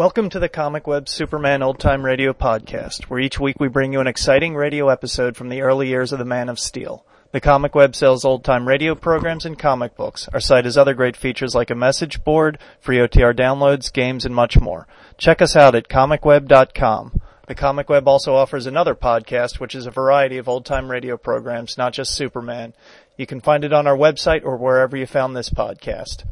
Welcome to the Comic Web Superman Old Time Radio podcast, where each week we bring you an exciting radio episode from the early years of the Man of Steel. The Comic Web sells old time radio programs and comic books. Our site has other great features like a message board, free OTR downloads, games, and much more. Check us out at comicweb.com. The Comic Web also offers another podcast, which is a variety of old time radio programs, not just Superman. You can find it on our website or wherever you found this podcast.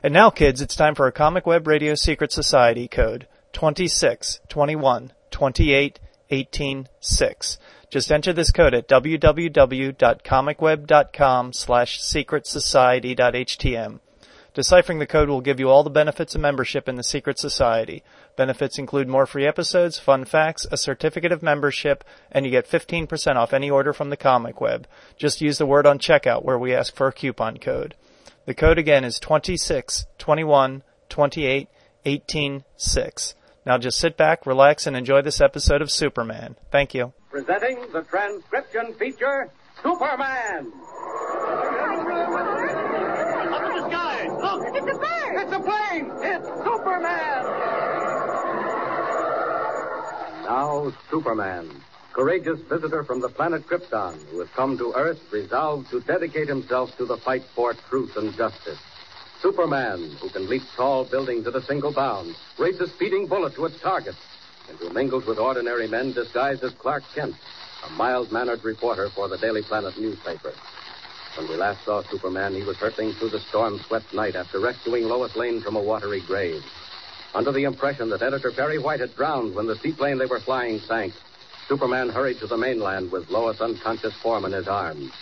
And now, kids, it's time for a Comic Web Radio Secret Society code 26 21 28 18 6. Just enter this code at www.comicweb.com slash secretsociety.htm. Deciphering the code will give you all the benefits of membership in the Secret Society. Benefits include more free episodes, fun facts, a certificate of membership, and you get 15% off any order from the Comic Web. Just use the word on checkout where we ask for a coupon code. The code again is 26 21 28 18 6. Now just sit back, relax, and enjoy this episode of Superman. Thank you. Presenting the transcription feature, Superman. Up in the sky! Look! It's a bird! It's a plane! It's Superman! Now, Superman, courageous visitor from the planet Krypton, who has come to Earth resolved to dedicate himself to the fight for truth and justice. Superman, who can leap tall buildings at a single bound, race a speeding bullet to its target, and who mingles with ordinary men disguised as Clark Kent, a mild-mannered reporter for the Daily Planet newspaper. When we last saw Superman, he was hurtling through the storm-swept night after rescuing Lois Lane from a watery grave. Under the impression that Editor Perry White had drowned when the seaplane they were flying sank, Superman hurried to the mainland with Lois' unconscious form in his arms.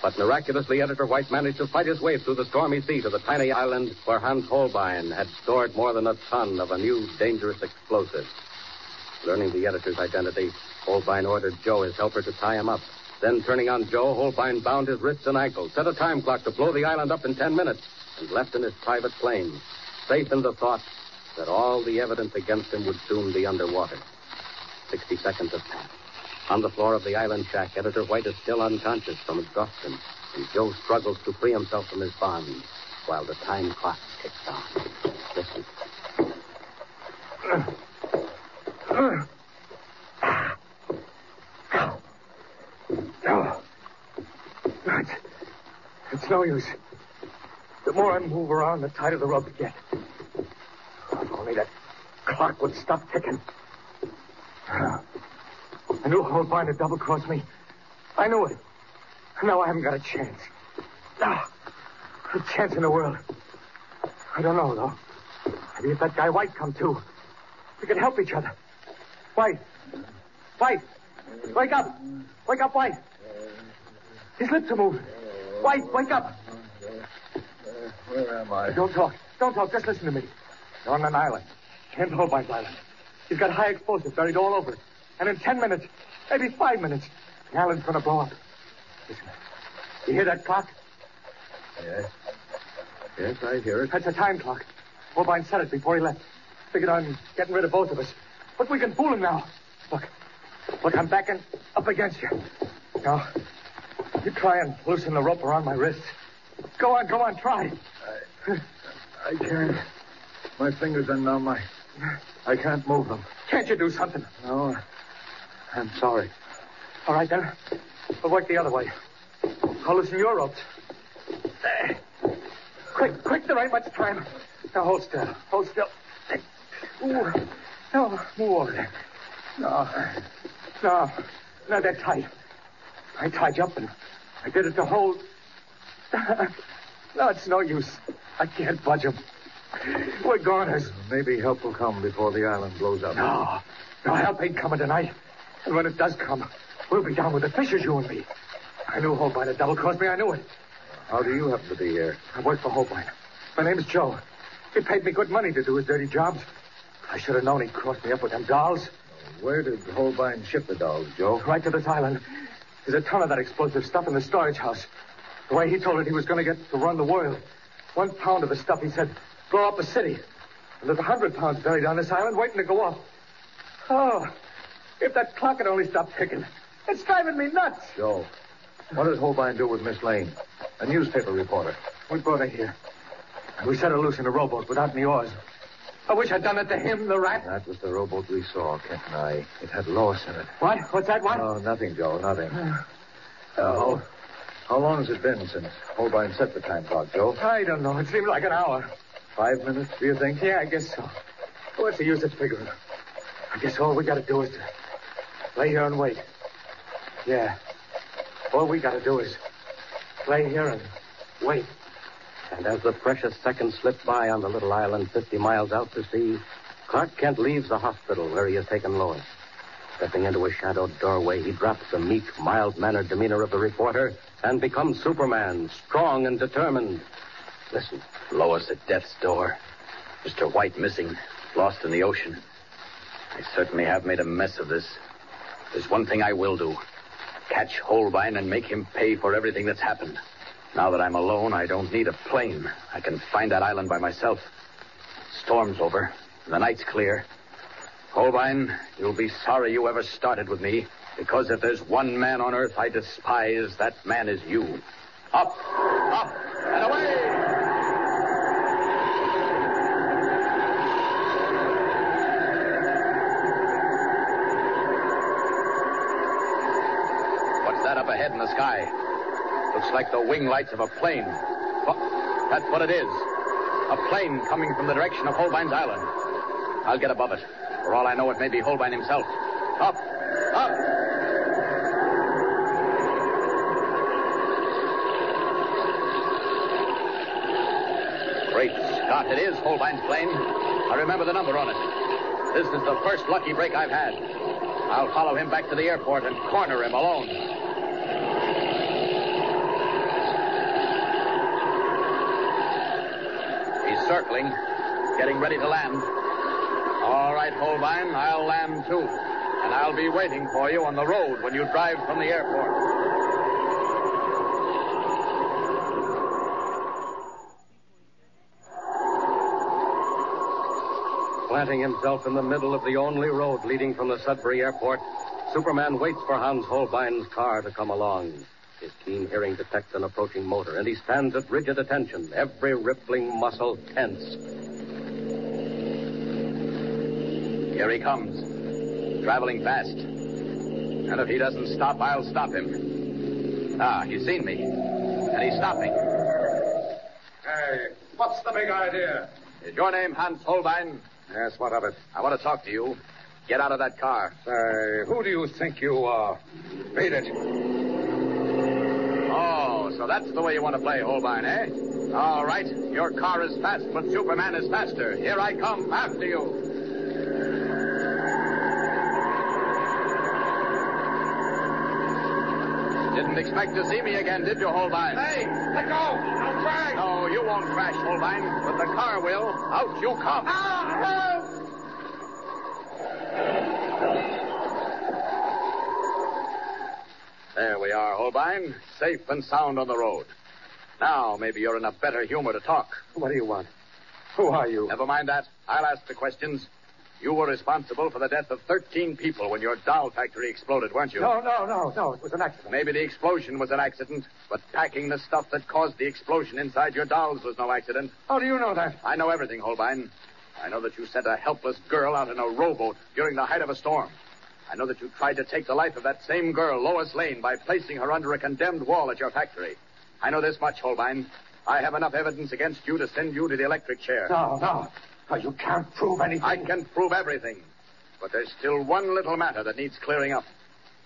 But miraculously, Editor White managed to fight his way through the stormy sea to the tiny island where Hans Holbein had stored more than a ton of a new dangerous explosive. Learning the editor's identity, Holbein ordered Joe, his helper, to tie him up. Then, turning on Joe, Holbein bound his wrists and ankles, set a time clock to blow the island up in ten minutes, and left in his private plane, safe in the thought that all the evidence against him would soon be underwater. Sixty seconds have passed. On the floor of the island shack, Editor White is still unconscious from exhaustion, and Joe struggles to free himself from his bonds while the time clock ticks on. Listen. No. No, It's, it's no use. The more I move around, the tighter the rope gets. If only that clock would stop ticking. I knew Holbein had double-crossed me. I knew it. Now I haven't got a chance. Ah, a chance in the world. I don't know, though. Maybe if that guy White come too, we could help each other. White. White. Wake up. Wake up, White. His lips are moving. White, wake up. Where am I? Don't talk. Don't talk. Just listen to me. You're on an island. Kent Holbein's island. He's got high explosives buried all over it. And in ten minutes, maybe five minutes, the island's going to blow up. Listen. You hear that clock? Yes. Yes, I hear it. That's a time clock. Holbein said it before he left. Figured on getting rid of both of us. But we can fool him now. Look. Look, I'm backing up against you. Now, you try and loosen the rope around my wrists. Go on, go on, try. I can't. My fingers are numb. I, I can't move them. Can't you do something? No, I'm sorry. All right, then. We'll work the other way. I'll loosen your ropes. There. Eh. Quick, quick, there ain't much time. Now, hold still. Hold still. Ooh. No, move over there. No. No. No, they're tight. I tied you up and I did it to hold. no, it's no use. I can't budge them. We're goners. Maybe help will come before the island blows up. No. No help ain't coming tonight. And when it does come, we'll be down with the fishes, you and me. I knew Holbein had double crossed me. I knew it. How do you happen to be here? I work for Holbein. My name's Joe. He paid me good money to do his dirty jobs. I should have known he'd cross me up with them dolls. Where did Holbein ship the dolls, Joe? Right to this island. There's a ton of that explosive stuff in the storage house. The way he told it he was going to get to run the world. One pound of the stuff, he said, blow up a city. And there's a hundred pounds buried on this island waiting to go off. Oh, if that clock had only stopped ticking. It's driving me nuts. Joe, what did Holbein do with Miss Lane? A newspaper reporter. We brought her here. We set her loose in a rowboat without any oars. I wish I'd done it to him, the rat. That was the rowboat we saw, Kent and I. It had Lois in it. What? What's that one? Oh, nothing, Joe, nothing. Oh. How long has it been since Holbein set the time clock, Joe? I don't know. It seemed like an hour. Five minutes, do you think? Yeah, I guess so. What's the use of figuring? I guess all we got to do is to lay here and wait. Yeah. All we got to do is lay here and wait. And as the precious seconds slip by on the little island 50 miles out to sea, Clark Kent leaves the hospital where he has taken Lois. Stepping into a shadowed doorway, he drops the meek, mild-mannered demeanor of the reporter and becomes Superman, strong and determined. Listen. Lois at death's door. Mr. White missing, lost in the ocean. I certainly have made a mess of this. There's one thing I will do. Catch Holbein and make him pay for everything that's happened. Now that I'm alone, I don't need a plane. I can find that island by myself. Storm's over. And the night's clear. Holbein, you'll be sorry you ever started with me, because if there's one man on earth I despise, that man is you. Up, up, and away! What's that up ahead in the sky? Looks like the wing lights of a plane. Wha- That's what it is. A plane coming from the direction of Holbein's Island. I'll get above it. For all I know, it may be Holbein himself. Up! Up! Great Scott, it is Holbein's plane. I remember the number on it. This is the first lucky break I've had. I'll follow him back to the airport and corner him alone. Circling, getting ready to land. All right, Holbein, I'll land too. And I'll be waiting for you on the road when you drive from the airport. Planting himself in the middle of the only road leading from the Sudbury airport, Superman waits for Hans Holbein's car to come along. Keen hearing detects an approaching motor, and he stands at rigid attention, every rippling muscle tense. Here he comes, traveling fast. And if he doesn't stop, I'll stop him. Ah, he's seen me. And he's stopping. Hey, what's the big idea? Is your name Hans Holbein? Yes, what of it? I want to talk to you. Get out of that car. Say, who do you think you are? Beat it. So that's the way you want to play, Holbein, eh? All right. Your car is fast, but Superman is faster. Here I come after you. Didn't expect to see me again, did you, Holbein? Hey, let go! I'll crash! No, you won't crash, Holbein, but the car will. Out you come. There we are, Holbein. Safe and sound on the road. Now, maybe you're in a better humor to talk. What do you want? Who are you? Never mind that. I'll ask the questions. You were responsible for the death of 13 people when your doll factory exploded, weren't you? No, no, no, no. It was an accident. Maybe the explosion was an accident, but packing the stuff that caused the explosion inside your dolls was no accident. How do you know that? I know everything, Holbein. I know that you sent a helpless girl out in a rowboat during the height of a storm. I know that you tried to take the life of that same girl, Lois Lane, by placing her under a condemned wall at your factory. I know this much, Holbein. I have enough evidence against you to send you to the electric chair. No, no. No, you can't prove anything. I can prove everything. But there's still one little matter that needs clearing up.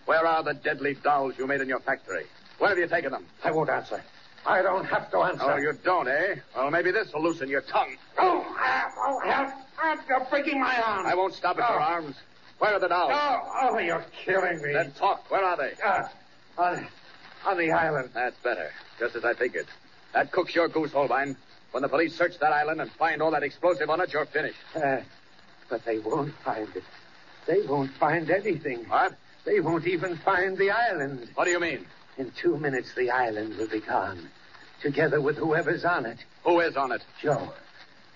Where are the deadly dolls you made in your factory? Where have you taken them? I won't answer. I don't have to answer. Oh, you don't, eh? Well, maybe this will loosen your tongue. Oh, oh, help. Ah, You're breaking my arm. I won't stop at your Oh. arms. Where are the dolls? Oh, oh, you're killing me. Then talk. Where are they? Ah, on, on the island. That's better. Just as I figured. That cooks your goose, Holbein. When the police search that island and find all that explosive on it, you're finished. Uh, but they won't find it. They won't find anything. What? They won't even find the island. What do you mean? In two minutes, the island will be gone, together with whoever's on it. Who is on it? Joe,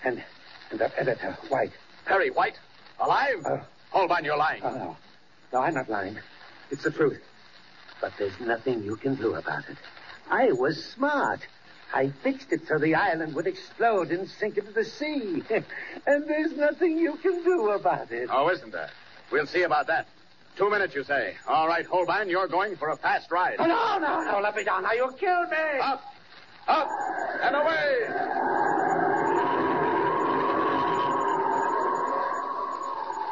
and and that editor, White. Perry White? Alive? Oh. Holbein, you're lying. Oh, no. No, I'm not lying. It's the truth. But there's nothing you can do about it. I was smart. I fixed it so the island would explode and sink into the sea. and there's nothing you can do about it. Oh, isn't there? We'll see about that. Two minutes, you say. All right, Holbein, you're going for a fast ride. Oh, no, no, no, let me down. Now you'll kill me. Up, up, and away!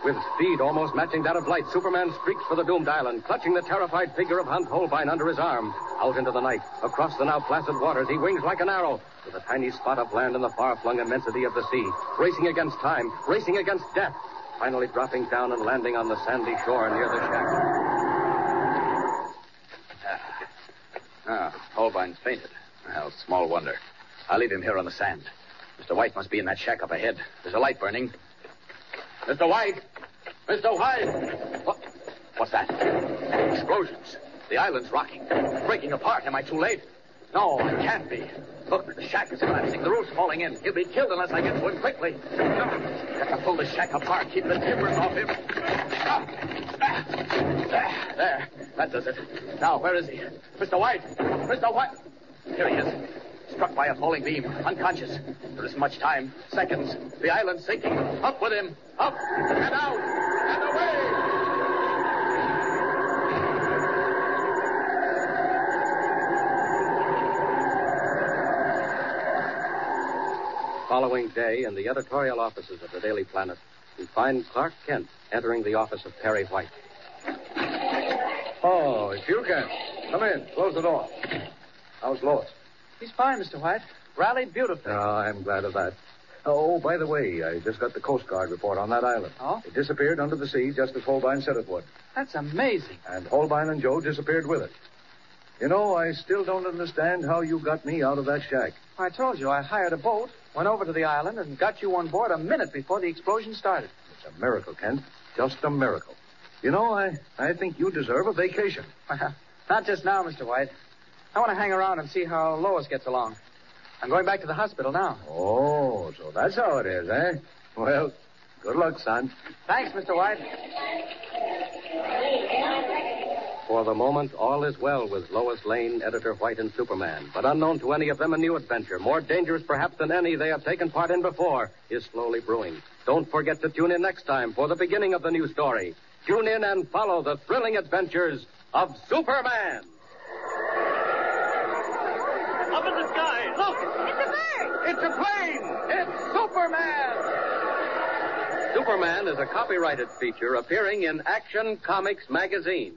With speed almost matching that of light, Superman streaks for the doomed island, clutching the terrified figure of Hans Holbein under his arm. Out into the night, across the now placid waters, he wings like an arrow to the tiny spot of land in the far-flung immensity of the sea, racing against time, racing against death, finally dropping down and landing on the sandy shore near the shack. Ah, Holbein's fainted. Well, small wonder. I'll leave him here on the sand. Mr. White must be in that shack up ahead. There's a light burning. Mr. White! Mr. White! What? What's that? Explosions. The island's rocking. Breaking apart. Am I too late? No, I can't be. Look, the shack is collapsing. The roof's falling in. He'll be killed unless I get to him quickly. Got to pull the shack apart. Keep the timbers off him. There. That does it. Now, where is he? Mr. White! Mr. White! Here he is. Struck by a falling beam. Unconscious. There isn't much time. Seconds. The island's sinking. Up with him. Up and out Following day, in the editorial offices of the Daily Planet, we find Clark Kent entering the office of Perry White. Oh, it's you, Kent. Come in. Close the door. How's Lois? He's fine, Mr. White. Rallied beautifully. Oh, I'm glad of that. Oh, by the way, I just got the Coast Guard report on that island. Oh? It disappeared under the sea just as Holbein said it would. That's amazing. And Holbein and Joe disappeared with it. You know, I still don't understand how you got me out of that shack. I told you I hired a boat, went over to the island, and got you on board a minute before the explosion started. It's a miracle, Kent. Just a miracle. You know, I, I think you deserve a vacation. Not just now, Mr. White. I want to hang around and see how Lois gets along. I'm going back to the hospital now. Oh, so that's how it is, eh? Well, good luck, son. Thanks, Mr. White. For the moment, all is well with Lois Lane, Editor White, and Superman. But unknown to any of them, a new adventure, more dangerous perhaps than any they have taken part in before, is slowly brewing. Don't forget to tune in next time for the beginning of the new story. Tune in and follow the thrilling adventures of Superman. Up in the sky. Look! It's a bird! It's a plane! It's Superman! Superman is a copyrighted feature appearing in Action Comics magazine.